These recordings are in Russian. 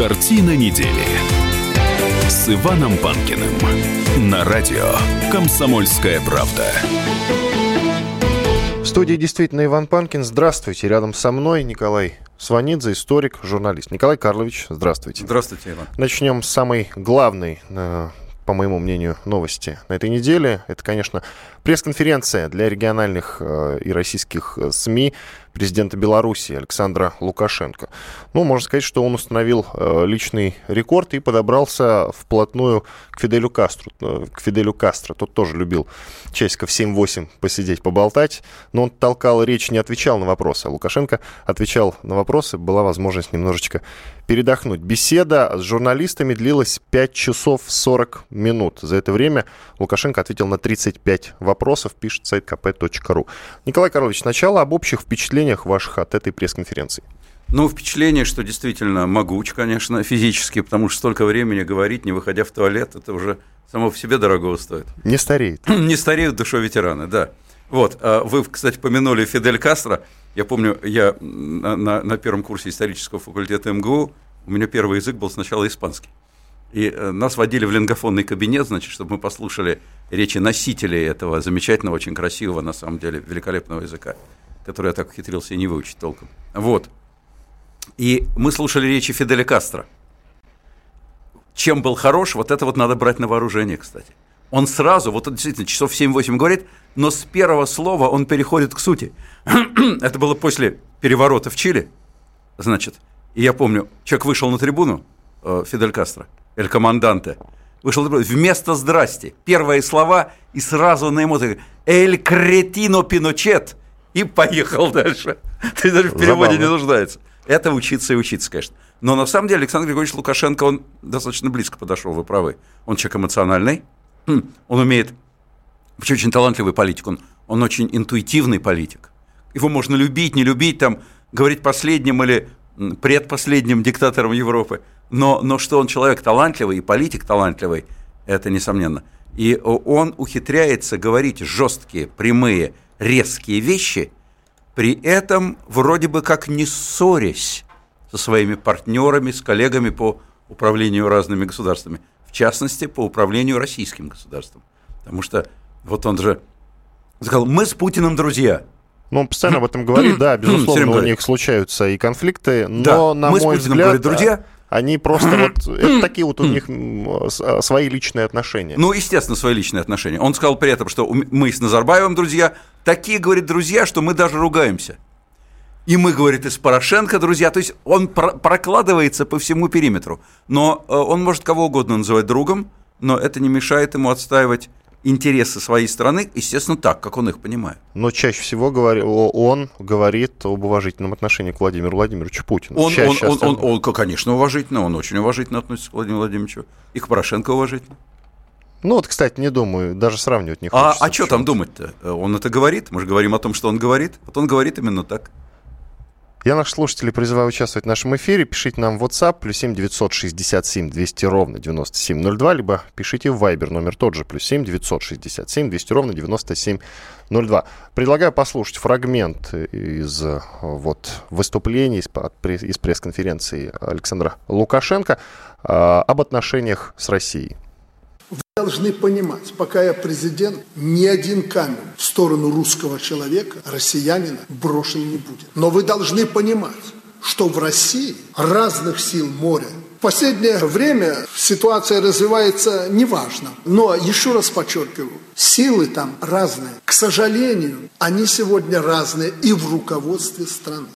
Картина недели с Иваном Панкиным на радио «Комсомольская правда». В студии действительно Иван Панкин. Здравствуйте. Рядом со мной Николай Сванидзе, историк, журналист. Николай Карлович, здравствуйте. Здравствуйте, Иван. Начнем с самой главной э, по моему мнению, новости на этой неделе. Это, конечно, пресс-конференция для региональных э, и российских э, СМИ президента Беларуси Александра Лукашенко. Ну, можно сказать, что он установил э, личный рекорд и подобрался вплотную к Фиделю Кастру. Э, к Фиделю Кастро. Тот тоже любил часиков 7-8 посидеть, поболтать, но он толкал речь, не отвечал на вопросы. А Лукашенко отвечал на вопросы, была возможность немножечко передохнуть. Беседа с журналистами длилась 5 часов 40 минут. За это время Лукашенко ответил на 35 вопросов, пишет сайт kp.ru. Николай Карлович, сначала об общих впечатлениях ваших от этой пресс-конференции. Ну, впечатление, что действительно могуч, конечно, физически, потому что столько времени говорить, не выходя в туалет, это уже само по себе дорого стоит. Не стареет. не стареют душой ветераны, да. Вот, а вы, кстати, помянули Фидель Кастро. Я помню, я на, на первом курсе исторического факультета МГУ, у меня первый язык был сначала испанский. И э, нас водили в лингофонный кабинет, значит, чтобы мы послушали речи носителей этого замечательного, очень красивого, на самом деле, великолепного языка, который я так ухитрился и не выучить толком. Вот. И мы слушали речи Фиделя Кастро. Чем был хорош, вот это вот надо брать на вооружение, кстати. Он сразу, вот он действительно часов 7-8 говорит, но с первого слова он переходит к сути. это было после переворота в Чили, значит. И я помню, человек вышел на трибуну, э, Фидель Кастро – Эль Команданте, вышел вместо «здрасте». Первые слова и сразу на эмоции «Эль Кретино Пиночет» и поехал дальше. Ты даже в переводе Забавно. не нуждается. Это учиться и учиться, конечно. Но на самом деле Александр Григорьевич Лукашенко, он достаточно близко подошел, вы правы. Он человек эмоциональный, хм, он умеет, вообще очень талантливый политик, он, он очень интуитивный политик. Его можно любить, не любить, там, говорить последним или предпоследним диктатором Европы. Но, но что он человек талантливый и политик талантливый, это несомненно. И он ухитряется говорить жесткие, прямые, резкие вещи, при этом вроде бы как не ссорясь со своими партнерами, с коллегами по управлению разными государствами, в частности, по управлению российским государством. Потому что вот он же сказал, мы с Путиным друзья – ну, он постоянно об этом говорит, да, безусловно, у них случаются и конфликты, но, да. на мы мой взгляд, говорит, друзья, они просто вот... Это такие вот у них а, свои личные отношения. Ну, естественно, свои личные отношения. Он сказал при этом, что мы с Назарбаевым друзья. Такие, говорит, друзья, что мы даже ругаемся. И мы, говорит, и с Порошенко друзья. То есть он прокладывается по всему периметру. Но э, он может кого угодно называть другом, но это не мешает ему отстаивать интересы своей страны, естественно, так, как он их понимает. Но чаще всего он говорит об уважительном отношении к Владимиру Владимировичу Путину. Он, он, он, он, он, конечно, уважительно, он очень уважительно относится к Владимиру Владимировичу. И к Порошенко уважительно. Ну вот, кстати, не думаю, даже сравнивать не а, хочется. А, а что там думать-то? Он это говорит, мы же говорим о том, что он говорит. Вот он говорит именно так. Я наших слушателей призываю участвовать в нашем эфире. Пишите нам в WhatsApp, плюс 7 967 200 ровно 9702, либо пишите в Viber, номер тот же, плюс 7 967 200 ровно 9702. Предлагаю послушать фрагмент из вот, выступлений, из, из пресс-конференции Александра Лукашенко э, об отношениях с Россией. Должны понимать, пока я президент, ни один камень в сторону русского человека, россиянина, брошен не будет. Но вы должны понимать, что в России разных сил моря. В последнее время ситуация развивается неважно. Но еще раз подчеркиваю, силы там разные. К сожалению, они сегодня разные и в руководстве страны.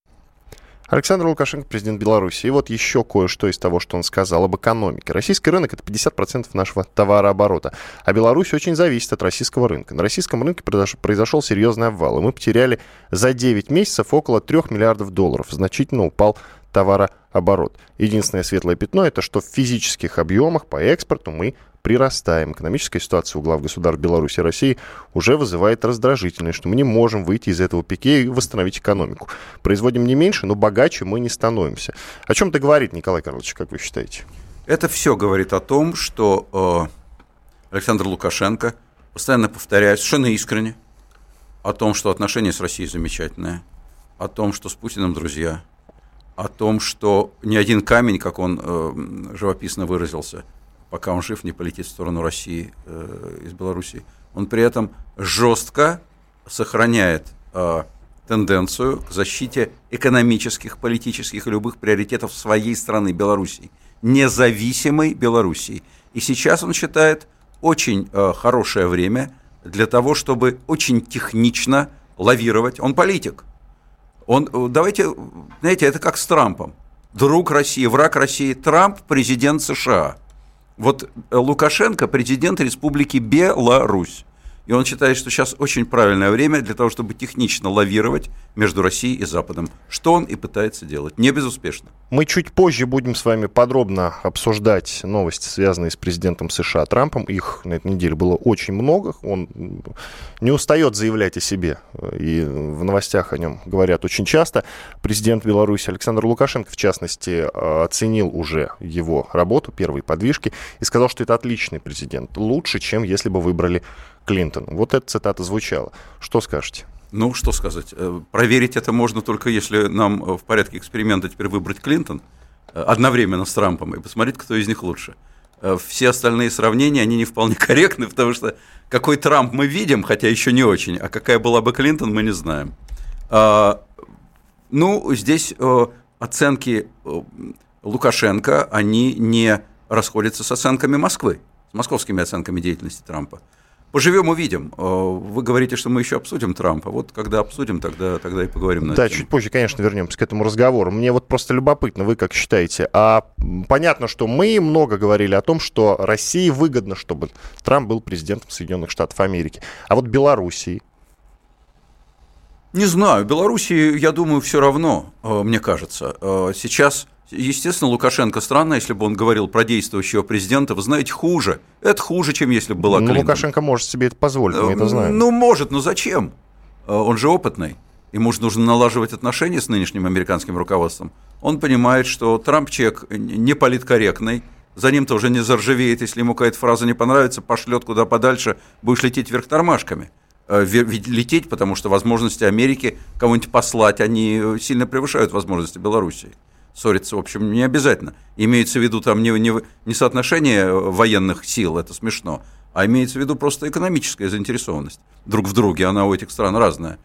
Александр Лукашенко, президент Беларуси. И вот еще кое-что из того, что он сказал об экономике. Российский рынок – это 50% нашего товарооборота. А Беларусь очень зависит от российского рынка. На российском рынке произошел серьезный обвал. И мы потеряли за 9 месяцев около 3 миллиардов долларов. Значительно упал товарооборот. Единственное светлое пятно – это что в физических объемах по экспорту мы прирастаем. Экономическая ситуация у глав государств Беларуси и России уже вызывает раздражительность, что мы не можем выйти из этого пике и восстановить экономику. Производим не меньше, но богаче мы не становимся. О чем это говорит, Николай Карлович, как вы считаете? Это все говорит о том, что э, Александр Лукашенко постоянно повторяет совершенно искренне о том, что отношения с Россией замечательные, о том, что с Путиным друзья, о том, что ни один камень, как он э, живописно выразился, пока он жив, не полетит в сторону России э, из Белоруссии. Он при этом жестко сохраняет э, тенденцию к защите экономических, политических и любых приоритетов своей страны, Белоруссии, независимой Белоруссии. И сейчас он считает очень э, хорошее время для того, чтобы очень технично лавировать. Он политик. Он, э, давайте, знаете, это как с Трампом. Друг России, враг России. Трамп – президент США. Вот э, Лукашенко – президент Республики Беларусь. И он считает, что сейчас очень правильное время для того, чтобы технично лавировать между Россией и Западом, что он и пытается делать, не безуспешно. Мы чуть позже будем с вами подробно обсуждать новости, связанные с президентом США Трампом. Их на этой неделе было очень много. Он не устает заявлять о себе, и в новостях о нем говорят очень часто. Президент Беларуси Александр Лукашенко, в частности, оценил уже его работу, первые подвижки, и сказал, что это отличный президент, лучше, чем если бы выбрали Клинтон. Вот эта цитата звучала. Что скажете? Ну, что сказать. Э, проверить это можно только если нам в порядке эксперимента теперь выбрать Клинтон э, одновременно с Трампом и посмотреть, кто из них лучше. Э, все остальные сравнения, они не вполне корректны, потому что какой Трамп мы видим, хотя еще не очень, а какая была бы Клинтон, мы не знаем. А, ну, здесь оценки Лукашенко, они не расходятся с оценками Москвы, с московскими оценками деятельности Трампа. Поживем, увидим. Э, вы говорите, что мы еще обсудим Трампа. Вот когда обсудим, тогда, тогда и поговорим на Да, чуть позже, конечно, вернемся к этому разговору. Мне вот просто любопытно, вы как считаете. А понятно, что мы много говорили о том, что России выгодно, чтобы Трамп был президентом Соединенных Штатов Америки. А вот Белоруссии, не знаю, Белоруссии, я думаю, все равно, э, мне кажется. Э, сейчас Естественно, Лукашенко странно, если бы он говорил про действующего президента, вы знаете, хуже. Это хуже, чем если бы была Ну, Лукашенко может себе это позволить, мы это знаем. Ну, может, но зачем? Э, он же опытный. Ему же нужно налаживать отношения с нынешним американским руководством. Он понимает, что Трамп человек не политкорректный, за ним тоже не заржавеет, если ему какая-то фраза не понравится, пошлет куда подальше, будешь лететь вверх тормашками. Э, лететь, потому что возможности Америки кого-нибудь послать, они сильно превышают возможности Белоруссии ссориться, в общем, не обязательно. Имеется в виду там не, не, не соотношение военных сил, это смешно, а имеется в виду просто экономическая заинтересованность друг в друге, она у этих стран разная.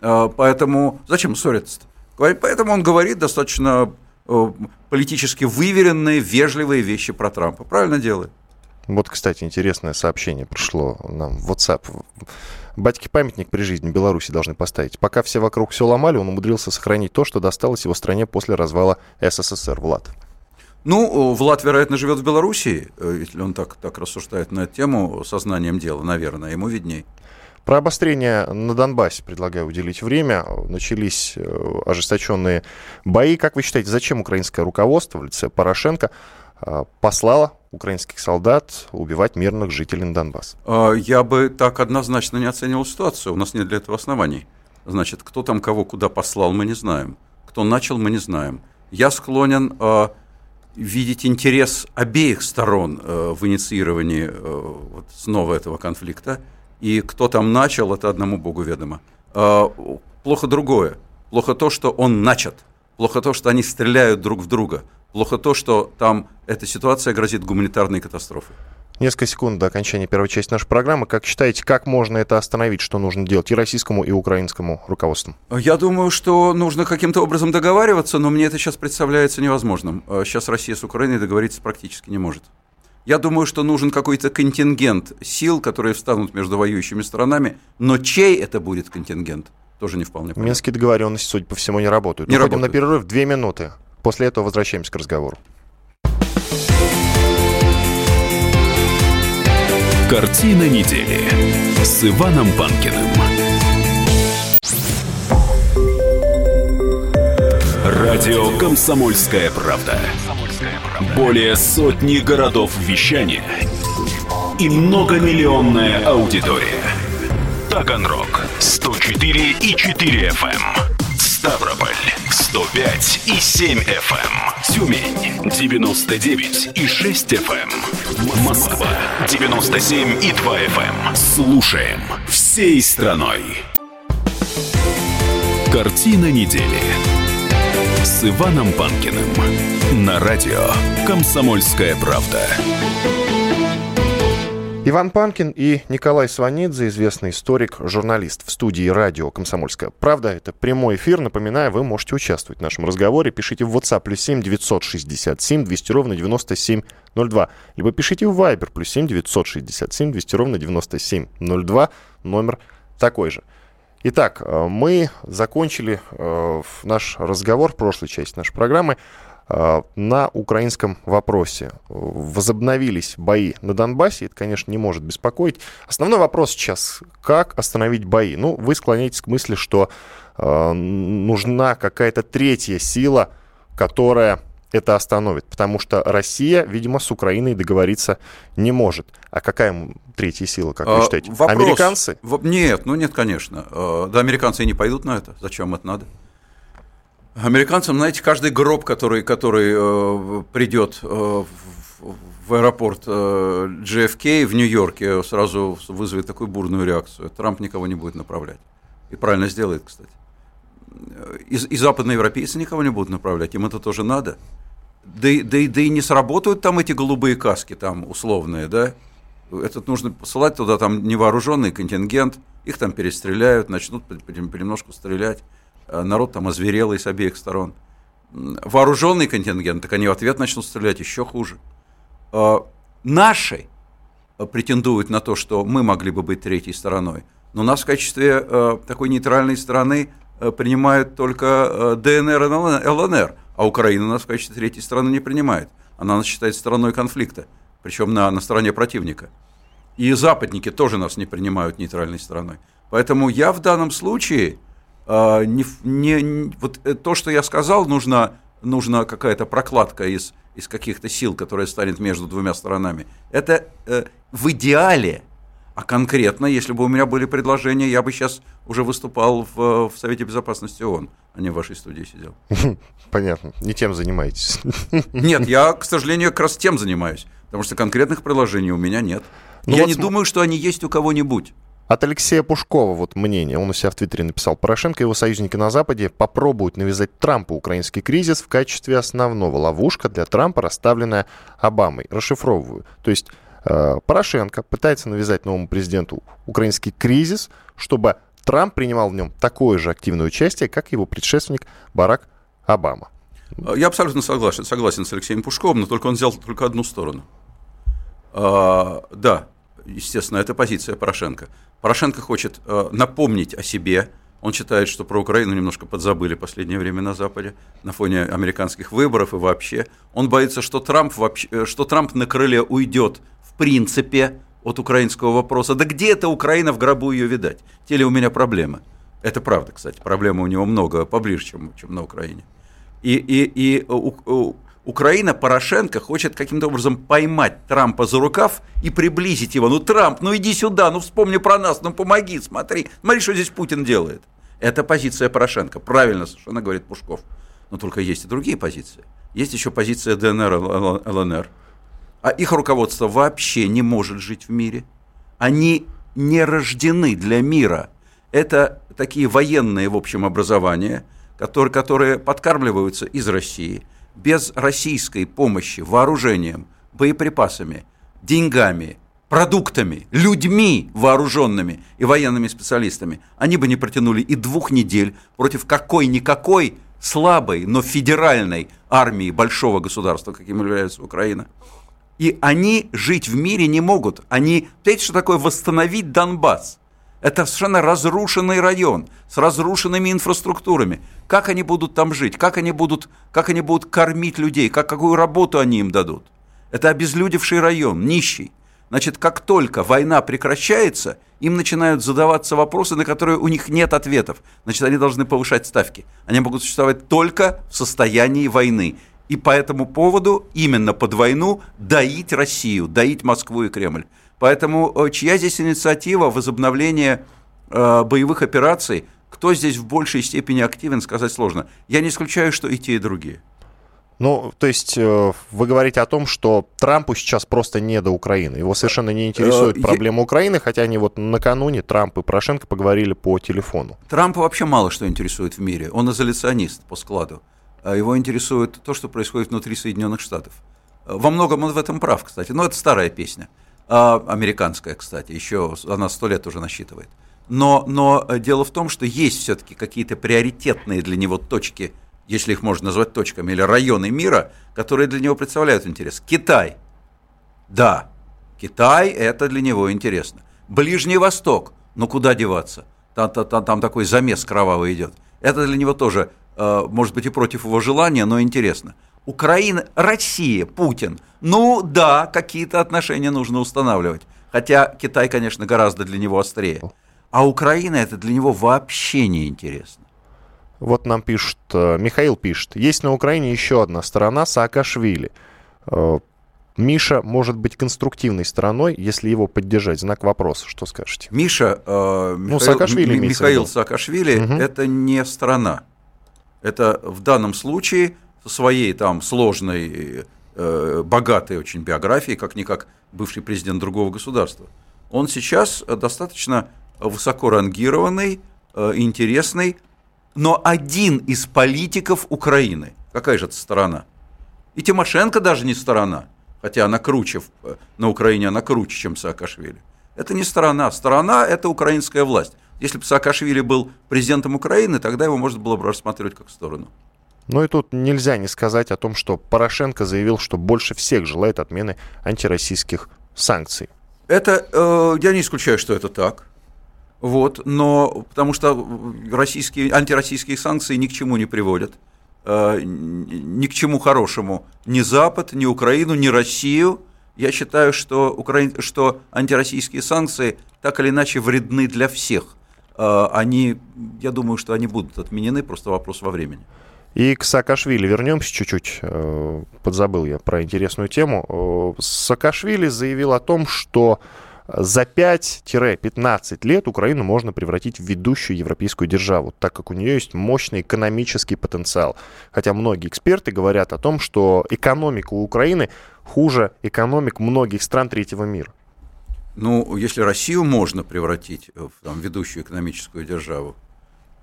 А, поэтому зачем ссориться-то? Поэтому он говорит достаточно э, политически выверенные, вежливые вещи про Трампа. Правильно делает. Вот, кстати, интересное сообщение пришло нам в WhatsApp. Батьке памятник при жизни Беларуси должны поставить. Пока все вокруг все ломали, он умудрился сохранить то, что досталось его стране после развала СССР. Влад. Ну, Влад, вероятно, живет в Белоруссии, э, если он так, так рассуждает на эту тему сознанием дела, наверное, ему видней. Про обострение на Донбассе предлагаю уделить время. Начались э, ожесточенные бои. Как вы считаете, зачем украинское руководство в лице Порошенко э, послало украинских солдат убивать мирных жителей на Донбасс? А, я бы так однозначно не оценивал ситуацию. У нас нет для этого оснований. Значит, кто там кого куда послал, мы не знаем. Кто начал, мы не знаем. Я склонен э, видеть интерес обеих сторон э, в инициировании э, вот снова этого конфликта. И кто там начал, это одному Богу ведомо. Э, плохо другое. Плохо то, что он начат. Плохо то, что они стреляют друг в друга. Плохо то, что там эта ситуация грозит гуманитарной катастрофой. Несколько секунд до окончания первой части нашей программы. Как считаете, как можно это остановить? Что нужно делать и российскому, и украинскому руководству? Я думаю, что нужно каким-то образом договариваться, но мне это сейчас представляется невозможным. Сейчас Россия с Украиной договориться практически не может. Я думаю, что нужен какой-то контингент сил, которые встанут между воюющими сторонами, но чей это будет контингент, тоже не вполне понятно. Минские договоренности, судя по всему, не работают. Не Уходим работают. на перерыв, две минуты. После этого возвращаемся к разговору. Картина недели с Иваном Панкиным. Радио «Комсомольская правда». Более сотни городов вещания и многомиллионная аудитория. Таганрог 104 и 4 FM. Ставрополь 105 и 7 FM. Эм. Тюмень 99 и 6 FM. Эм. Москва 97 и 2 FM. Эм. Слушаем всей страной. Картина недели с Иваном Панкиным на радио «Комсомольская правда». Иван Панкин и Николай Сванидзе, известный историк, журналист в студии радио «Комсомольская правда». Это прямой эфир. Напоминаю, вы можете участвовать в нашем разговоре. Пишите в WhatsApp плюс 7 967 200 ровно 9702. Либо пишите в Viber плюс 7 967 200 ровно 9702. Номер такой же. Итак, э, мы закончили э, наш разговор, прошлой части нашей программы, на украинском вопросе. Возобновились бои на Донбассе, это, конечно, не может беспокоить. Основной вопрос сейчас, как остановить бои? Ну, вы склоняетесь к мысли, что нужна какая-то третья сила, которая это остановит, потому что Россия, видимо, с Украиной договориться не может. А какая третья сила, как вы а, считаете? Вопрос, американцы? Нет, ну нет, конечно. А, да, американцы и не пойдут на это. Зачем это надо? Американцам, знаете, каждый гроб, который, который э, придет э, в, в аэропорт э, JFK в Нью-Йорке, сразу вызовет такую бурную реакцию. Трамп никого не будет направлять. И правильно сделает, кстати. И, и западные европейцы никого не будут направлять, им это тоже надо да, да, да и не сработают там эти голубые каски там условные, да? Этот нужно посылать туда там невооруженный контингент, их там перестреляют, начнут понемножку стрелять, народ там озверелый с обеих сторон. Вооруженный контингент, так они в ответ начнут стрелять еще хуже. А наши претендуют на то, что мы могли бы быть третьей стороной, но нас в качестве такой нейтральной страны принимают только ДНР и ЛНР – а Украина нас в качестве третьей страны не принимает. Она нас считает стороной конфликта, причем на, на стороне противника. И западники тоже нас не принимают нейтральной стороной. Поэтому я в данном случае э, не, не, вот э, то, что я сказал, нужно, нужна какая-то прокладка из, из каких-то сил, которая станет между двумя сторонами. Это э, в идеале а конкретно, если бы у меня были предложения, я бы сейчас уже выступал в, в Совете Безопасности ООН, а не в вашей студии сидел. Понятно. Не тем занимаетесь. Нет, я, к сожалению, как раз тем занимаюсь. Потому что конкретных предложений у меня нет. Ну я вот не см... думаю, что они есть у кого-нибудь. От Алексея Пушкова вот мнение. Он у себя в Твиттере написал. Порошенко и его союзники на Западе попробуют навязать Трампу украинский кризис в качестве основного. Ловушка для Трампа, расставленная Обамой. Расшифровываю. То есть Э, Порошенко пытается навязать новому президенту украинский кризис, чтобы Трамп принимал в нем такое же активное участие, как его предшественник Барак Обама. Я абсолютно согласен, согласен с Алексеем Пушковым, но только он взял только одну сторону. А, да, естественно, это позиция Порошенко. Порошенко хочет а, напомнить о себе. Он считает, что про Украину немножко подзабыли в последнее время на Западе, на фоне американских выборов и вообще. Он боится, что Трамп, вообще, что Трамп на крыле уйдет принципе от украинского вопроса. Да где эта Украина в гробу ее видать? Те ли у меня проблемы? Это правда, кстати. Проблемы у него много, поближе, чем, чем на Украине. И, и, и у, у, Украина, Порошенко хочет каким-то образом поймать Трампа за рукав и приблизить его. Ну, Трамп, ну иди сюда, ну вспомни про нас, ну помоги, смотри. Смотри, что здесь Путин делает. Это позиция Порошенко. Правильно совершенно говорит Пушков. Но только есть и другие позиции. Есть еще позиция ДНР, ЛНР а их руководство вообще не может жить в мире. Они не рождены для мира. Это такие военные, в общем, образования, которые, которые подкармливаются из России, без российской помощи, вооружением, боеприпасами, деньгами, продуктами, людьми вооруженными и военными специалистами, они бы не протянули и двух недель против какой-никакой слабой, но федеральной армии большого государства, каким является Украина. И они жить в мире не могут. Они, понимаете, что такое восстановить Донбасс? Это совершенно разрушенный район с разрушенными инфраструктурами. Как они будут там жить? Как они будут, как они будут кормить людей? Как, какую работу они им дадут? Это обезлюдевший район, нищий. Значит, как только война прекращается, им начинают задаваться вопросы, на которые у них нет ответов. Значит, они должны повышать ставки. Они могут существовать только в состоянии войны и по этому поводу именно под войну доить Россию, доить Москву и Кремль. Поэтому э, чья здесь инициатива возобновления э, боевых операций, кто здесь в большей степени активен, сказать сложно. Я не исключаю, что и те, и другие. Ну, то есть э, вы говорите о том, что Трампу сейчас просто не до Украины. Его совершенно не интересует э, проблема Украины, хотя они вот накануне Трамп и Порошенко поговорили по телефону. Трампа вообще мало что интересует в мире. Он изоляционист по складу. его интересует то, что происходит внутри Соединенных Штатов. Во многом он в этом прав, кстати. Но это старая песня. А, американская, кстати, еще она сто лет уже насчитывает. Но, но дело в том, что есть все-таки какие-то приоритетные для него точки, если их можно назвать точками, или районы мира, которые для него представляют интерес. Китай. Да, Китай – это для него интересно. Ближний Восток. Ну куда деваться? Там, там, там такой замес кровавый идет. Это для него тоже, э, может быть, и против его желания, но интересно. Украина, Россия, Путин. Ну да, какие-то отношения нужно устанавливать. Хотя Китай, конечно, гораздо для него острее. А Украина это для него вообще не интересно. Вот нам пишут, э, Михаил пишет, есть на Украине еще одна сторона Саакашвили. Э, Миша может быть конструктивной стороной, если его поддержать. Знак вопроса. Что скажете? Миша, э, ну, Михаил, Саакашвили, Михаил Саакашвили угу. это не страна. Это в данном случае своей там сложной, э, богатой очень биографией, как-никак бывший президент другого государства, он сейчас достаточно высоко рангированный, э, интересный, но один из политиков Украины. Какая же это сторона? И Тимошенко даже не сторона, хотя она круче, э, на Украине она круче, чем Саакашвили. Это не сторона. Сторона – это украинская власть. Если бы Саакашвили был президентом Украины, тогда его можно было бы рассматривать как сторону. Ну и тут нельзя не сказать о том, что Порошенко заявил, что больше всех желает отмены антироссийских санкций. Это, э, я не исключаю, что это так. Вот, но потому что российские, антироссийские санкции ни к чему не приводят, э, ни к чему хорошему ни Запад, ни Украину, ни Россию. Я считаю, что, Украин, что антироссийские санкции так или иначе вредны для всех. Э, они, я думаю, что они будут отменены, просто вопрос во времени. И к Саакашвили вернемся чуть-чуть. Э, подзабыл я про интересную тему. Э, Саакашвили заявил о том, что за 5-15 лет Украину можно превратить в ведущую европейскую державу, так как у нее есть мощный экономический потенциал. Хотя многие эксперты говорят о том, что экономика у Украины хуже экономик многих стран третьего мира. Ну, если Россию можно превратить в там, ведущую экономическую державу,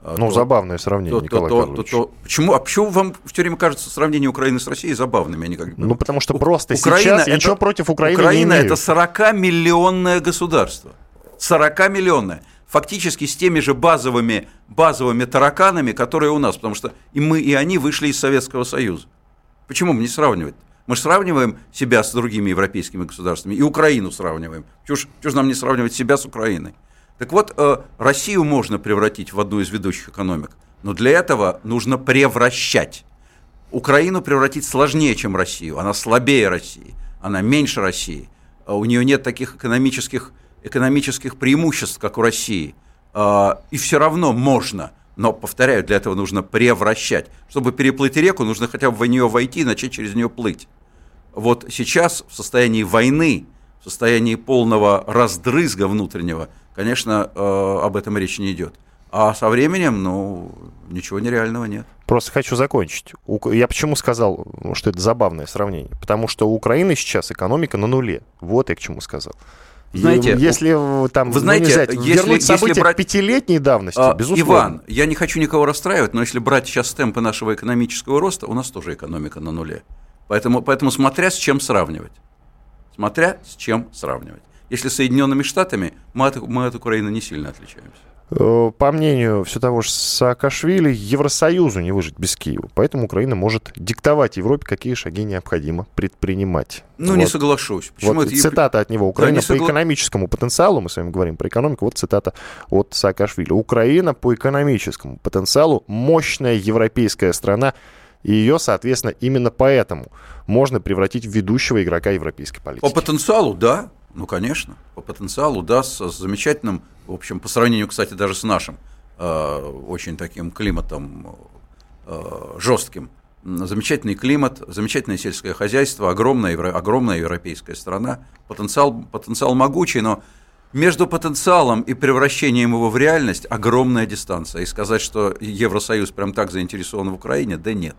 ну, то, забавное сравнение, то, Николай то, то, то, почему, а почему вам все время кажется сравнение Украины с Россией забавными? Они как ну, потому что просто Украина сейчас это, ничего против Украины Украина это 40-миллионное государство. 40-миллионное. Фактически с теми же базовыми, базовыми тараканами, которые у нас. Потому что и мы, и они вышли из Советского Союза. Почему мы не сравнивать? Мы же сравниваем себя с другими европейскими государствами, и Украину сравниваем. Чего ж, чего ж нам не сравнивать себя с Украиной? Так вот, э, Россию можно превратить в одну из ведущих экономик, но для этого нужно превращать. Украину превратить сложнее, чем Россию. Она слабее России, она меньше России. Э, у нее нет таких экономических, экономических преимуществ, как у России. Э, и все равно можно. Но, повторяю, для этого нужно превращать. Чтобы переплыть реку, нужно хотя бы в нее войти начать через нее плыть. Вот сейчас в состоянии войны, в состоянии полного раздрызга внутреннего – конечно, э, об этом речь не идет. А со временем, ну, ничего нереального нет. Просто хочу закончить. Я почему сказал, что это забавное сравнение? Потому что у Украины сейчас экономика на нуле. Вот я к чему сказал. Знаете, если там вы знаете, ну, взять, если, вернуть события если брать... пятилетней давности, а, безусловно. Иван, я не хочу никого расстраивать, но если брать сейчас темпы нашего экономического роста, у нас тоже экономика на нуле. Поэтому, поэтому смотря с чем сравнивать. Смотря с чем сравнивать если с Соединенными Штатами, мы от, мы от Украины не сильно отличаемся. Э, по мнению все того же Саакашвили, Евросоюзу не выжить без Киева. Поэтому Украина может диктовать Европе, какие шаги необходимо предпринимать. Ну, вот. не соглашусь. Почему вот это... Цитата от него. Украина да, по согла... экономическому потенциалу, мы с вами говорим про экономику, вот цитата от Саакашвили. Украина по экономическому потенциалу мощная европейская страна, и ее, соответственно, именно поэтому можно превратить в ведущего игрока европейской политики. По потенциалу, да. Ну, конечно, по потенциалу, да, с замечательным, в общем, по сравнению, кстати, даже с нашим э, очень таким климатом э, жестким. Замечательный климат, замечательное сельское хозяйство, огромная, огромная европейская страна, потенциал, потенциал могучий, но между потенциалом и превращением его в реальность огромная дистанция. И сказать, что Евросоюз прям так заинтересован в Украине, да нет.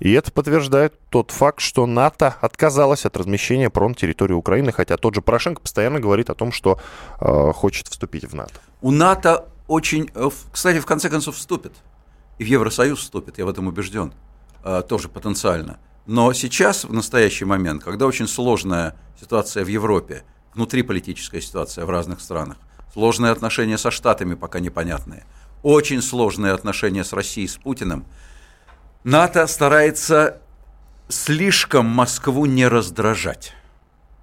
И это подтверждает тот факт, что НАТО отказалась от размещения ПРО на территории Украины, хотя тот же Порошенко постоянно говорит о том, что э, хочет вступить в НАТО. У НАТО очень, э, кстати, в конце концов вступит. И в Евросоюз вступит, я в этом убежден. э, тоже потенциально. Но сейчас, в настоящий момент, когда очень сложная ситуация в Европе, внутриполитическая ситуация в разных странах, сложные отношения со Штатами пока непонятные, очень сложные отношения с Россией, с Путиным, НАТО старается слишком Москву не раздражать.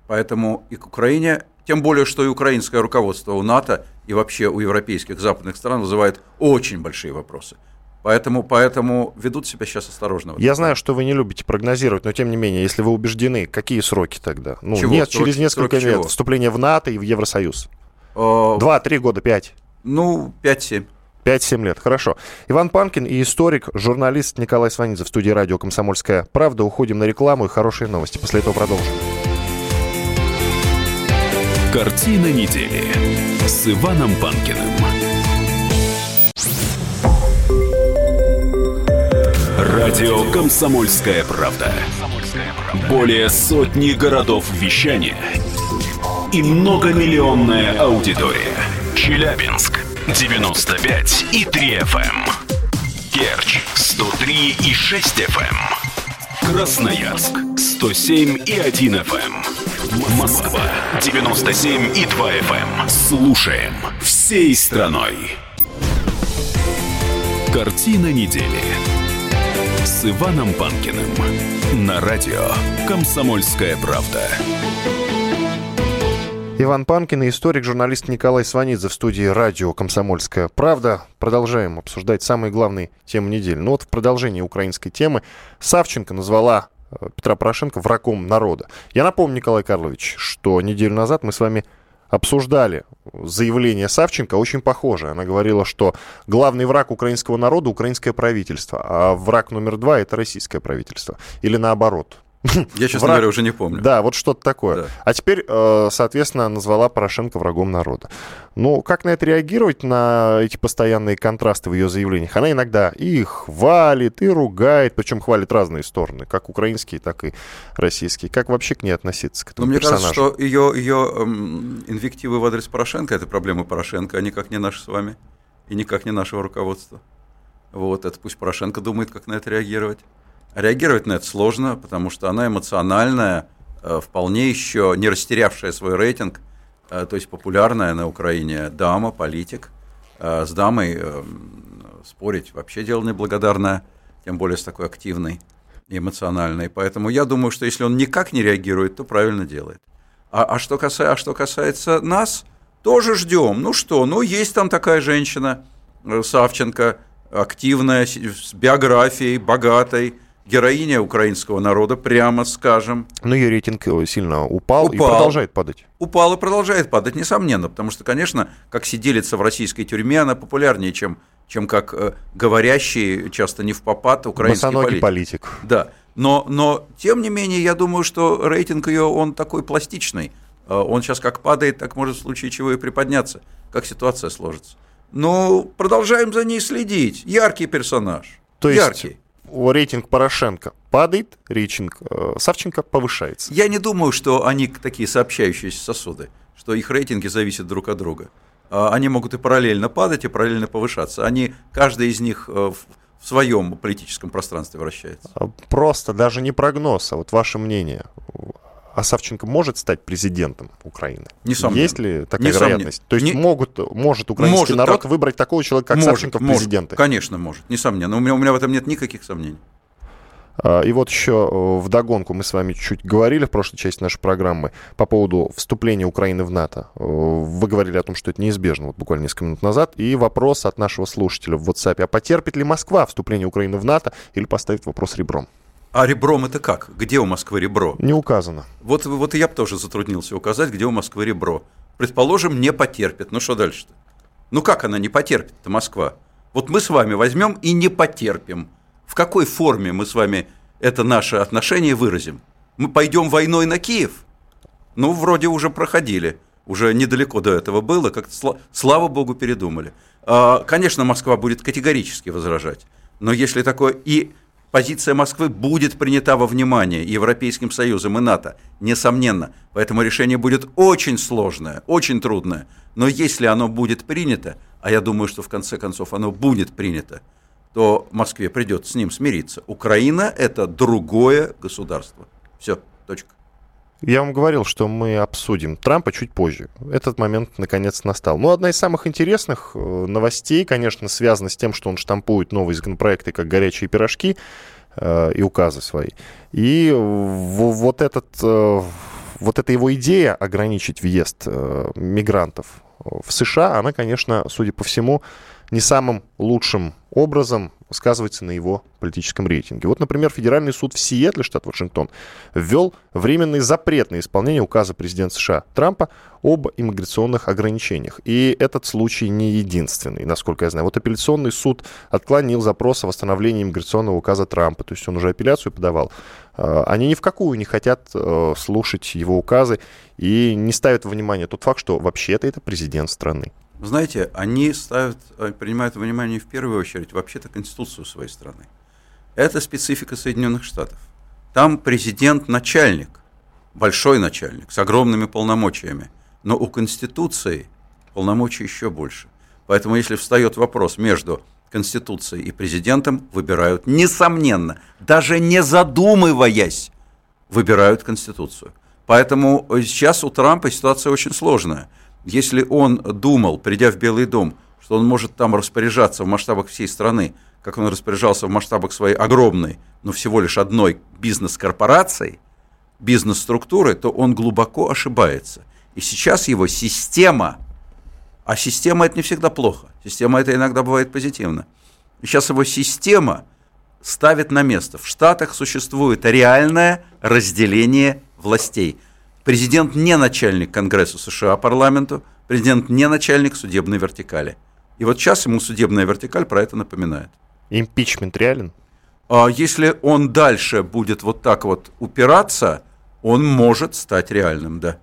Поэтому и к Украине, тем более, что и украинское руководство у НАТО и вообще у европейских западных стран вызывает очень большие вопросы. Поэтому, поэтому ведут себя сейчас осторожно. Я знаю, что вы не любите прогнозировать, но тем не менее, если вы убеждены, какие сроки тогда? Ну, Чего? нет, Сроки- через несколько лет чего? вступление в НАТО и в Евросоюз. Э, Два, три года, пять. Ну, 5-7. 5-7 лет, хорошо. Иван Панкин и историк, журналист Николай Сванидзе в студии радио «Комсомольская правда». Уходим на рекламу и хорошие новости. После этого продолжим. Картина недели с Иваном Панкиным. Радио «Комсомольская правда». Более сотни городов вещания и многомиллионная аудитория. Челябинск 95 и 3 FM. Керчь 103 и 6 FM. Красноярск 107 и 1 FM. Москва 97 и 2 FM. Слушаем всей страной. Картина недели с Иваном Панкиным на радио «Комсомольская правда». Иван Панкин и историк, журналист Николай Сванидзе в студии радио «Комсомольская правда». Продолжаем обсуждать самые главные темы недели. Ну вот в продолжении украинской темы Савченко назвала э, Петра Порошенко врагом народа. Я напомню, Николай Карлович, что неделю назад мы с вами обсуждали заявление Савченко, очень похоже. Она говорила, что главный враг украинского народа – украинское правительство, а враг номер два – это российское правительство. Или наоборот. Я, честно Враг- говоря, уже не помню. Да, вот что-то такое. Да. А теперь, э, соответственно, назвала Порошенко врагом народа. Ну, как на это реагировать, на эти постоянные контрасты в ее заявлениях? Она иногда и хвалит, и ругает, причем хвалит разные стороны, как украинские, так и российские. Как вообще к ней относиться, к Но этому мне персонажу? кажется, что ее, ее эм, инвективы в адрес Порошенко – это проблемы Порошенко, а никак не наши с вами, и никак не нашего руководства. Вот, это пусть Порошенко думает, как на это реагировать. Реагировать на это сложно, потому что она эмоциональная, э, вполне еще не растерявшая свой рейтинг, э, то есть популярная на Украине дама, политик. Э, С дамой спорить вообще дело неблагодарное, тем более с такой активной и эмоциональной. Поэтому я думаю, что если он никак не реагирует, то правильно делает. А, а, что, касается, а что касается нас, тоже ждем. Ну что, ну есть там такая женщина, Савченко, активная, с биографией, богатой, героиня украинского народа, прямо скажем. Ну, ее рейтинг э, сильно упал, и Упал. продолжает падать. Упал и продолжает падать, несомненно, потому что, конечно, как сиделица в российской тюрьме, она популярнее, чем, чем как э, говорящий, часто не в попад, украинский политик. политик. Да, но, но тем не менее, я думаю, что рейтинг ее, он такой пластичный. Э, Он сейчас как падает, так может в случае чего и приподняться, как ситуация сложится. Ну, продолжаем за ней следить. Яркий персонаж. То есть Яркий. Рейтинг Порошенко падает, рейтинг э, Савченко повышается. Я не думаю, что они такие сообщающиеся сосуды, что их рейтинги зависят друг от друга. А, Они могут и параллельно падать, и параллельно повышаться. Они, каждый из них э, в в своем политическом пространстве вращается. А, Просто даже не прогноз, а вот ваше мнение. А Савченко может стать президентом Украины? Несомненно. Есть ли такая Несомненно. вероятность? То есть Не- могут, может украинский Может народ так. выбрать такого человека, как Савченко в может, президенты? конечно, может, несомненно. У меня, у меня в этом нет никаких сомнений. А, И вот еще э, вдогонку мы с вами чуть говорили в прошлой части нашей программы по поводу вступления Украины в НАТО. Э, Вы говорили о том, что это неизбежно, вот буквально несколько минут назад. И вопрос от нашего слушателя в WhatsApp. А потерпит ли Москва вступление Украины в НАТО или поставит вопрос ребром? А ребром это как? Где у Москвы ребро? Не указано. Вот, вот и я бы тоже затруднился указать, где у Москвы ребро. Предположим, не потерпит. Ну что дальше-то? Ну как она не потерпит-то, Москва? Вот мы с вами возьмем и не потерпим. В какой форме мы с вами это наше отношение выразим? Мы пойдем войной на Киев? Ну, вроде уже проходили. Уже недалеко до этого было, как слава богу, передумали. А, Конечно, Москва будет категорически возражать. Но если такое... И позиция Москвы будет принята во внимание Европейским Союзом, и НАТО, несомненно. Поэтому решение будет очень сложное, очень трудное. Но если оно будет принято, а я думаю, что в конце концов оно будет принято, то Москве придется с ним смириться. Украина – это другое государство. Все, точка. Я вам говорил, что мы обсудим Трампа чуть позже. Этот момент наконец настал. Но одна из самых интересных э, новостей, конечно, связана с тем, что он штампует новые законопроекты, как горячие пирожки э, и указы свои. И вот, этот, э, вот эта его идея ограничить въезд э, мигрантов в США, она, конечно, судя по всему, не самым лучшим образом сказывается на его политическом рейтинге. Вот, например, Федеральный суд в Сиэтле, штат Вашингтон, ввел временный запрет на исполнение указа президента США Трампа об иммиграционных ограничениях. И этот случай не единственный, насколько я знаю. Вот апелляционный суд отклонил запрос о восстановлении иммиграционного указа Трампа, то есть он уже апелляцию подавал. А, они ни в какую не хотят э, слушать его указы и не ставят во внимание тот факт, что вообще-то это президент страны. Знаете, они ставят, э, принимают внимание в первую очередь вообще-то Конституцию своей страны. Это специфика Соединенных Штатов. Там президент начальник, большой начальник, с огромными полномочиями. Но у Конституции полномочий еще больше. Поэтому если встает вопрос между Конституцией и президентом, выбирают, несомненно, даже не задумываясь, выбирают Конституцию. Поэтому сейчас у Трампа ситуация очень сложная – если он думал, придя в Белый дом, что он может там распоряжаться в масштабах всей страны, как он распоряжался в масштабах своей огромной, но всего лишь одной бизнес-корпорации, бизнес-структуры, то он глубоко ошибается. И сейчас его система, а система это не всегда плохо, система это иногда бывает позитивно. Сейчас его система ставит на место. В Штатах существует реальное разделение властей – Президент не начальник Конгресса США парламенту, президент не начальник судебной вертикали. И вот сейчас ему судебная вертикаль про это напоминает. Импичмент реален? А если он дальше будет вот так вот упираться, он может стать реальным, да.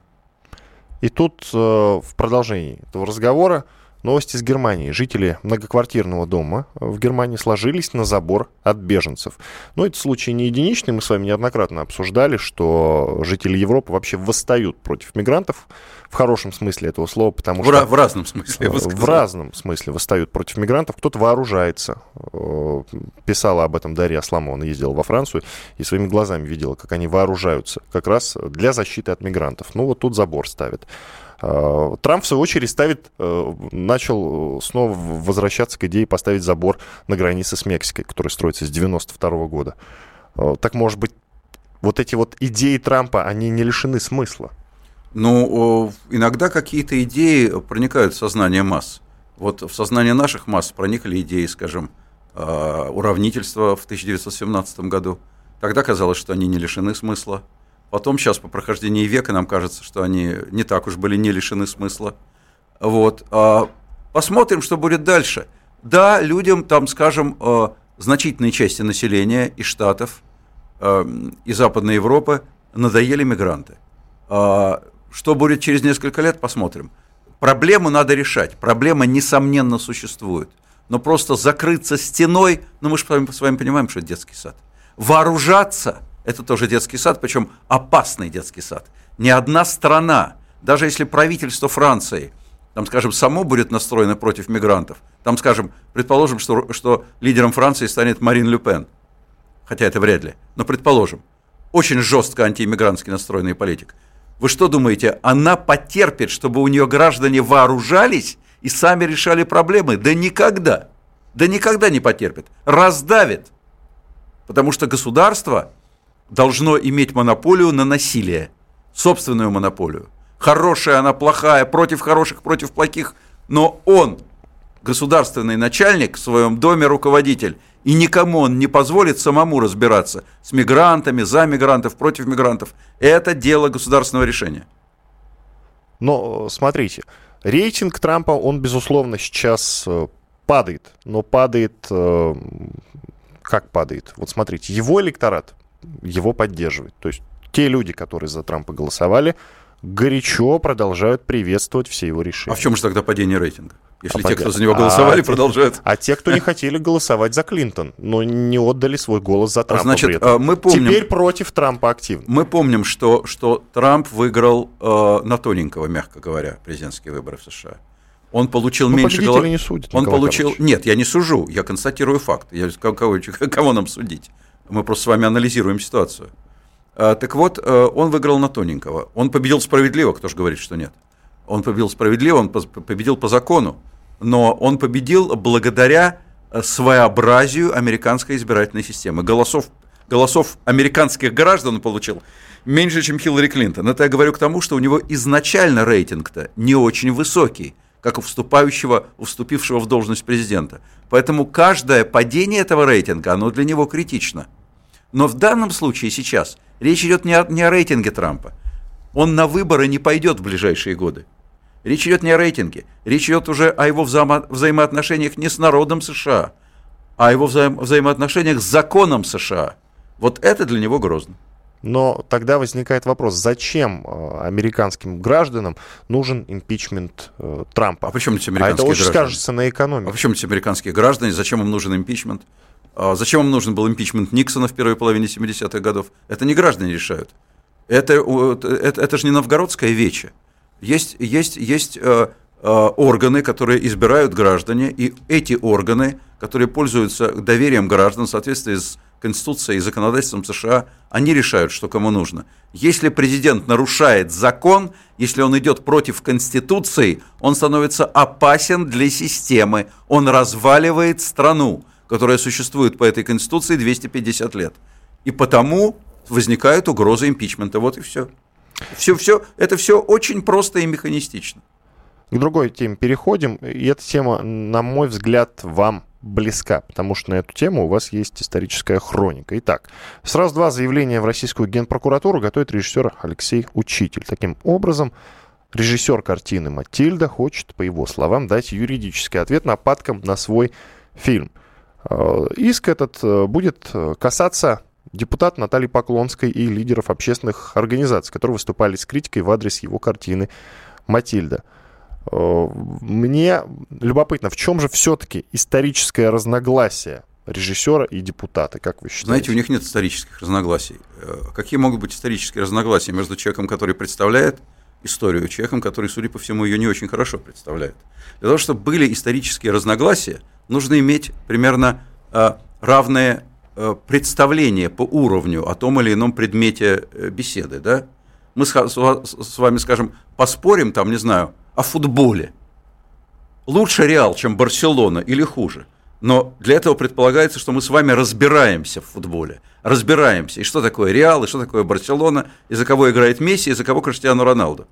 И тут э, в продолжении этого разговора Новости из Германии. Жители многоквартирного дома в Германии сложились на забор от беженцев. Но этот случай не единичный. Мы с вами неоднократно обсуждали, что жители Европы вообще восстают против мигрантов в хорошем смысле этого слова, потому в что... В разном смысле, В разном смысле восстают против мигрантов. Кто-то вооружается. Э, писала об этом Дарья Асламова. Она ездила во Францию и своими глазами видела, как они вооружаются как раз для защиты от мигрантов. Ну вот тут забор ставят. Э, Трамп, в свою очередь, ставит, э, начал снова возвращаться к идее поставить забор на границе с Мексикой, который строится с 92 года. Э, так, может быть, вот эти вот идеи Трампа, они не лишены смысла? Ну, иногда какие-то идеи проникают в сознание масс. Вот в сознание наших масс проникли идеи, скажем, уравнительства в 1917 году. Тогда казалось, что они не лишены смысла. Потом сейчас по прохождении века нам кажется, что они не так уж были не лишены смысла. Вот. А посмотрим, что будет дальше. Да, людям, там, скажем, э, значительной части населения и штатов, э, и Западной Европы надоели мигранты. А что будет через несколько лет, посмотрим. Проблему надо решать. Проблема, несомненно, существует. Но просто закрыться стеной, ну мы же с вами понимаем, что это детский сад. Вооружаться – это тоже детский сад, причем опасный детский сад. Ни одна страна, даже если правительство Франции, там, скажем, само будет настроено против мигрантов, там, скажем, предположим, что, что лидером Франции станет Марин Люпен, хотя это вряд ли, но предположим, очень жестко антииммигрантский настроенный политик. Вы что думаете, она потерпит, чтобы у нее граждане вооружались и сами решали проблемы? Да никогда. Да никогда не потерпит. Раздавит. Потому что государство должно иметь монополию на насилие, собственную монополию. Хорошая она, плохая, против хороших, против плохих, но он, государственный начальник в своем доме, руководитель, и никому он не позволит самому разбираться с мигрантами, за мигрантов, против мигрантов. Это дело государственного решения. Но смотрите, рейтинг Трампа, он, безусловно, сейчас э, падает. Но падает... Э, как падает? Вот смотрите, его электорат его поддерживать. То есть те люди, которые за Трампа голосовали, горячо продолжают приветствовать все его решения. А в чем же тогда падение рейтинга? Если а те, кто за него голосовали, а, продолжают. А те, кто не хотели голосовать за Клинтон, но не отдали свой голос за Трампа. Значит, а, мы помним, Теперь против Трампа активно. Мы помним, что, что Трамп выиграл э, на тоненького, мягко говоря, президентские выборы в США. Он получил Ну, меньше голосов. не судят, Он Николай получил. Карлович. Нет, я не сужу, я констатирую факт. Я... Кого, кого нам судить? Мы просто с вами анализируем ситуацию. А, так вот, э, он выиграл на тоненького. Он победил справедливо, кто же говорит, что нет. Он победил справедливо, он победил по закону, но он победил благодаря э, своеобразию американской избирательной системы. Голосов, голосов американских граждан он получил меньше, чем Хиллари Клинтон. Это я говорю к тому, что у него изначально рейтинг-то не очень высокий, как у вступающего, у вступившего в должность президента. Поэтому каждое падение этого рейтинга, оно для него критично. Но в данном случае сейчас речь идет не о, не о рейтинге Трампа. Он на выборы не пойдет в ближайшие годы. Речь идет не о рейтинге, речь идет уже о его взаимо- взаимоотношениях не с народом США, а о его взаим- взаимоотношениях с законом США. Вот это для него грозно. Но тогда возникает вопрос, зачем э, американским гражданам нужен импичмент э, Трампа? А почему А американские это очень граждане? скажется на А экономике. почему здесь американские граждане? Зачем им нужен импичмент? А Зачем им нужен был импичмент Никсона в первой половине 70-х годов? Это не граждане решают. Это, у- это, это же не новгородская вече. Есть, есть, есть э, э, органы, которые избирают граждане, и эти органы, которые пользуются доверием граждан в соответствии с Конституцией и законодательством США, они решают, что кому нужно. Если президент нарушает закон, если он идет против Конституции, он становится опасен для системы, он разваливает страну, которая существует по этой Конституции 250 лет. И потому возникает угроза импичмента. Вот и все. Все, все, это все очень просто и механистично. К другой теме переходим. И эта тема, на мой взгляд, вам близка, потому что на эту тему у вас есть историческая хроника. Итак, сразу два заявления в российскую генпрокуратуру готовит режиссер Алексей Учитель. Таким образом, режиссер картины «Матильда» хочет, по его словам, дать юридический ответ нападкам на свой фильм. Э, Иск этот э, будет э, касаться депутата Натальи Поклонской и лидеров общественных организаций, которые выступали с критикой в адрес его картины «Матильда». Мне любопытно, в чем же все-таки историческое разногласие режиссера и депутата, как вы считаете? Знаете, у них нет исторических разногласий. Э, Какие могут быть исторические разногласия между человеком, который представляет историю, и человеком, который, судя по всему, ее не очень хорошо представляет? Для того, чтобы были исторические разногласия, нужно иметь примерно э, равное э, представление по уровню о том или ином предмете беседы. Да? Мы с вами, скажем, поспорим, там, не знаю, о футболе. Лучше Реал, чем Барселона или хуже. Но для этого предполагается, что мы с вами разбираемся в футболе. Разбираемся. И что такое Реал, и что такое Барселона, и за кого играет Месси, и за кого Криштиану Роналду.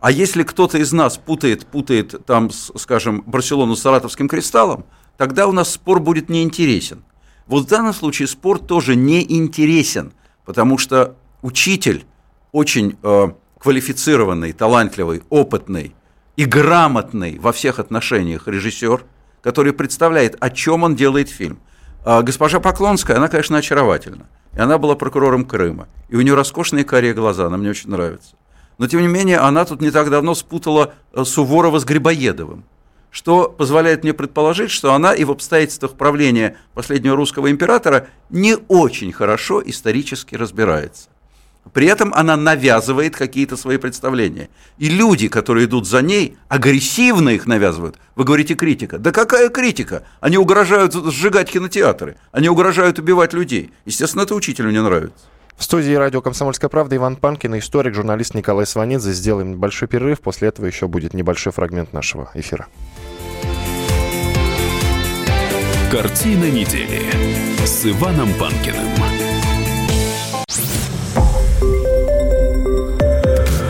А если кто-то из нас путает, путает там, скажем, Барселону с Саратовским кристаллом, тогда у нас спор будет неинтересен. Вот в данном случае спор тоже неинтересен, потому что учитель очень э, квалифицированный, талантливый, опытный и грамотный во всех отношениях режиссер, который представляет, о чем он делает фильм. А госпожа Поклонская, она, конечно, очаровательна. И она была прокурором Крыма. И у нее роскошные карие глаза, она мне очень нравится. Но, тем не менее, она тут не так давно спутала э, Суворова с Грибоедовым что позволяет мне предположить, что она и в обстоятельствах правления последнего русского императора не очень хорошо исторически разбирается. При этом она навязывает какие-то свои представления. И люди, которые идут за ней, агрессивно их навязывают. Вы говорите критика. Да какая критика? Они угрожают сжигать кинотеатры. Они угрожают убивать людей. Естественно, это учителю не нравится. В студии радио «Комсомольская правда» Иван Панкин и историк, журналист Николай Сванидзе. Сделаем небольшой перерыв, после этого еще будет небольшой фрагмент нашего эфира. Картина недели с Иваном Панкиным.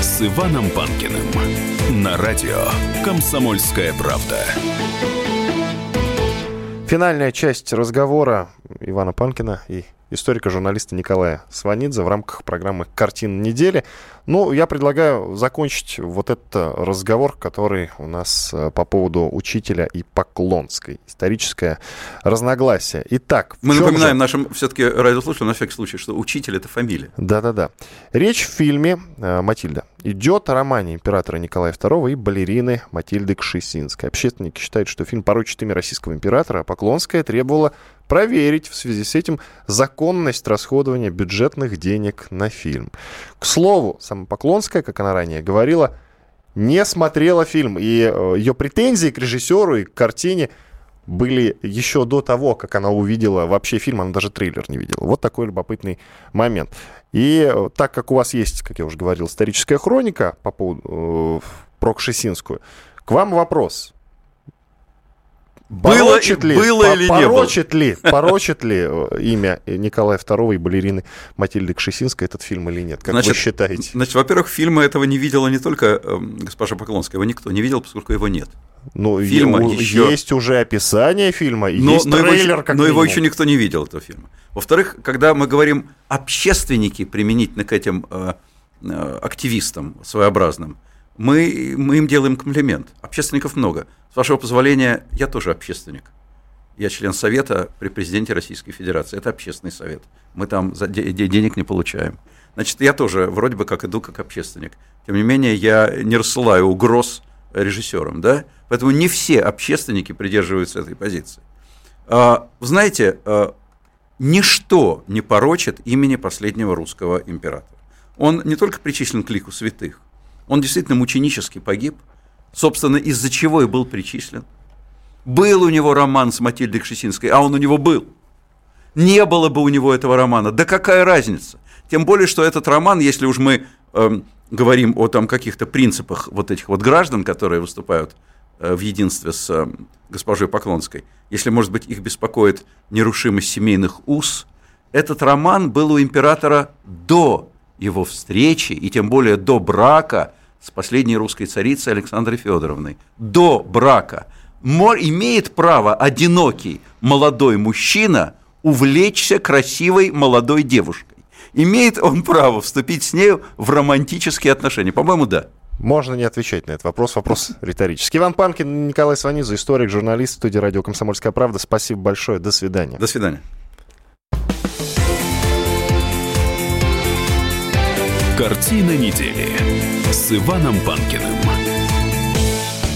с Иваном Панкиным на радио «Комсомольская правда». Финальная часть разговора Ивана Панкина и историка-журналиста Николая Сванидзе в рамках программы «Картина недели». Ну, я предлагаю закончить вот этот разговор, который у нас э, по поводу учителя и Поклонской. Историческое разногласие. Итак, Мы напоминаем же... нашим все-таки радиослушателям на всякий случай, что учитель — это фамилия. Да-да-да. Речь в фильме э, «Матильда» идет о романе императора Николая II и балерины Матильды Кшесинской. Общественники считают, что фильм порочит имя российского императора, а Поклонская требовала проверить в связи с этим законность расходования бюджетных денег на фильм. К слову, сама Поклонская, как она ранее говорила, не смотрела фильм, и э, ее претензии к режиссеру и к картине были еще до того, как она увидела вообще фильм, она даже трейлер не видела. Вот такой любопытный момент. И э, так как у вас есть, как я уже говорил, историческая хроника по поводу э, про к вам вопрос. Было, порочит ли, было или порочит не было? Ли, порочит ли э, имя Николая II и балерины Матильды Кшесинской этот фильм или нет? Как значит, вы считаете? Значит, во-первых, фильма этого не видела не только э, госпожа Поклонская, его никто не видел, поскольку его нет. Ну, фильма у, еще... есть уже описание фильма, но, есть но трейлер, его, как Но его еще никто не видел, этого фильма. Во-вторых, когда мы говорим общественники применительно к этим э, э, активистам своеобразным, мы, мы им делаем комплимент. Общественников много. С вашего позволения, я тоже общественник. Я член Совета при президенте Российской Федерации. Это общественный совет. Мы там за де- денег не получаем. Значит, я тоже вроде бы как иду как общественник. Тем не менее, я не рассылаю угроз режиссерам, да? Поэтому не все общественники придерживаются этой позиции. А, знаете, а, ничто не порочит имени последнего русского императора. Он не только причислен к лику святых, он действительно мученически погиб, собственно, из-за чего и был причислен. Был у него роман с Матильдой Кшесинской, а он у него был. Не было бы у него этого романа. Да какая разница? Тем более, что этот роман, если уж мы э, говорим о там каких-то принципах вот этих вот граждан, которые выступают э, в единстве с э, госпожой Поклонской, если, может быть, их беспокоит нерушимость семейных уз, этот роман был у императора до его встречи, и тем более до брака с последней русской царицей Александрой Федоровной. До брака имеет право одинокий молодой мужчина увлечься красивой молодой девушкой. Имеет он право вступить с нею в романтические отношения? По-моему, да. Можно не отвечать на этот вопрос. Вопрос риторический. Иван Панкин, Николай Сванидзе, историк, журналист, студии радио «Комсомольская правда». Спасибо большое. До свидания. До свидания. Картина недели с Иваном Панкиным.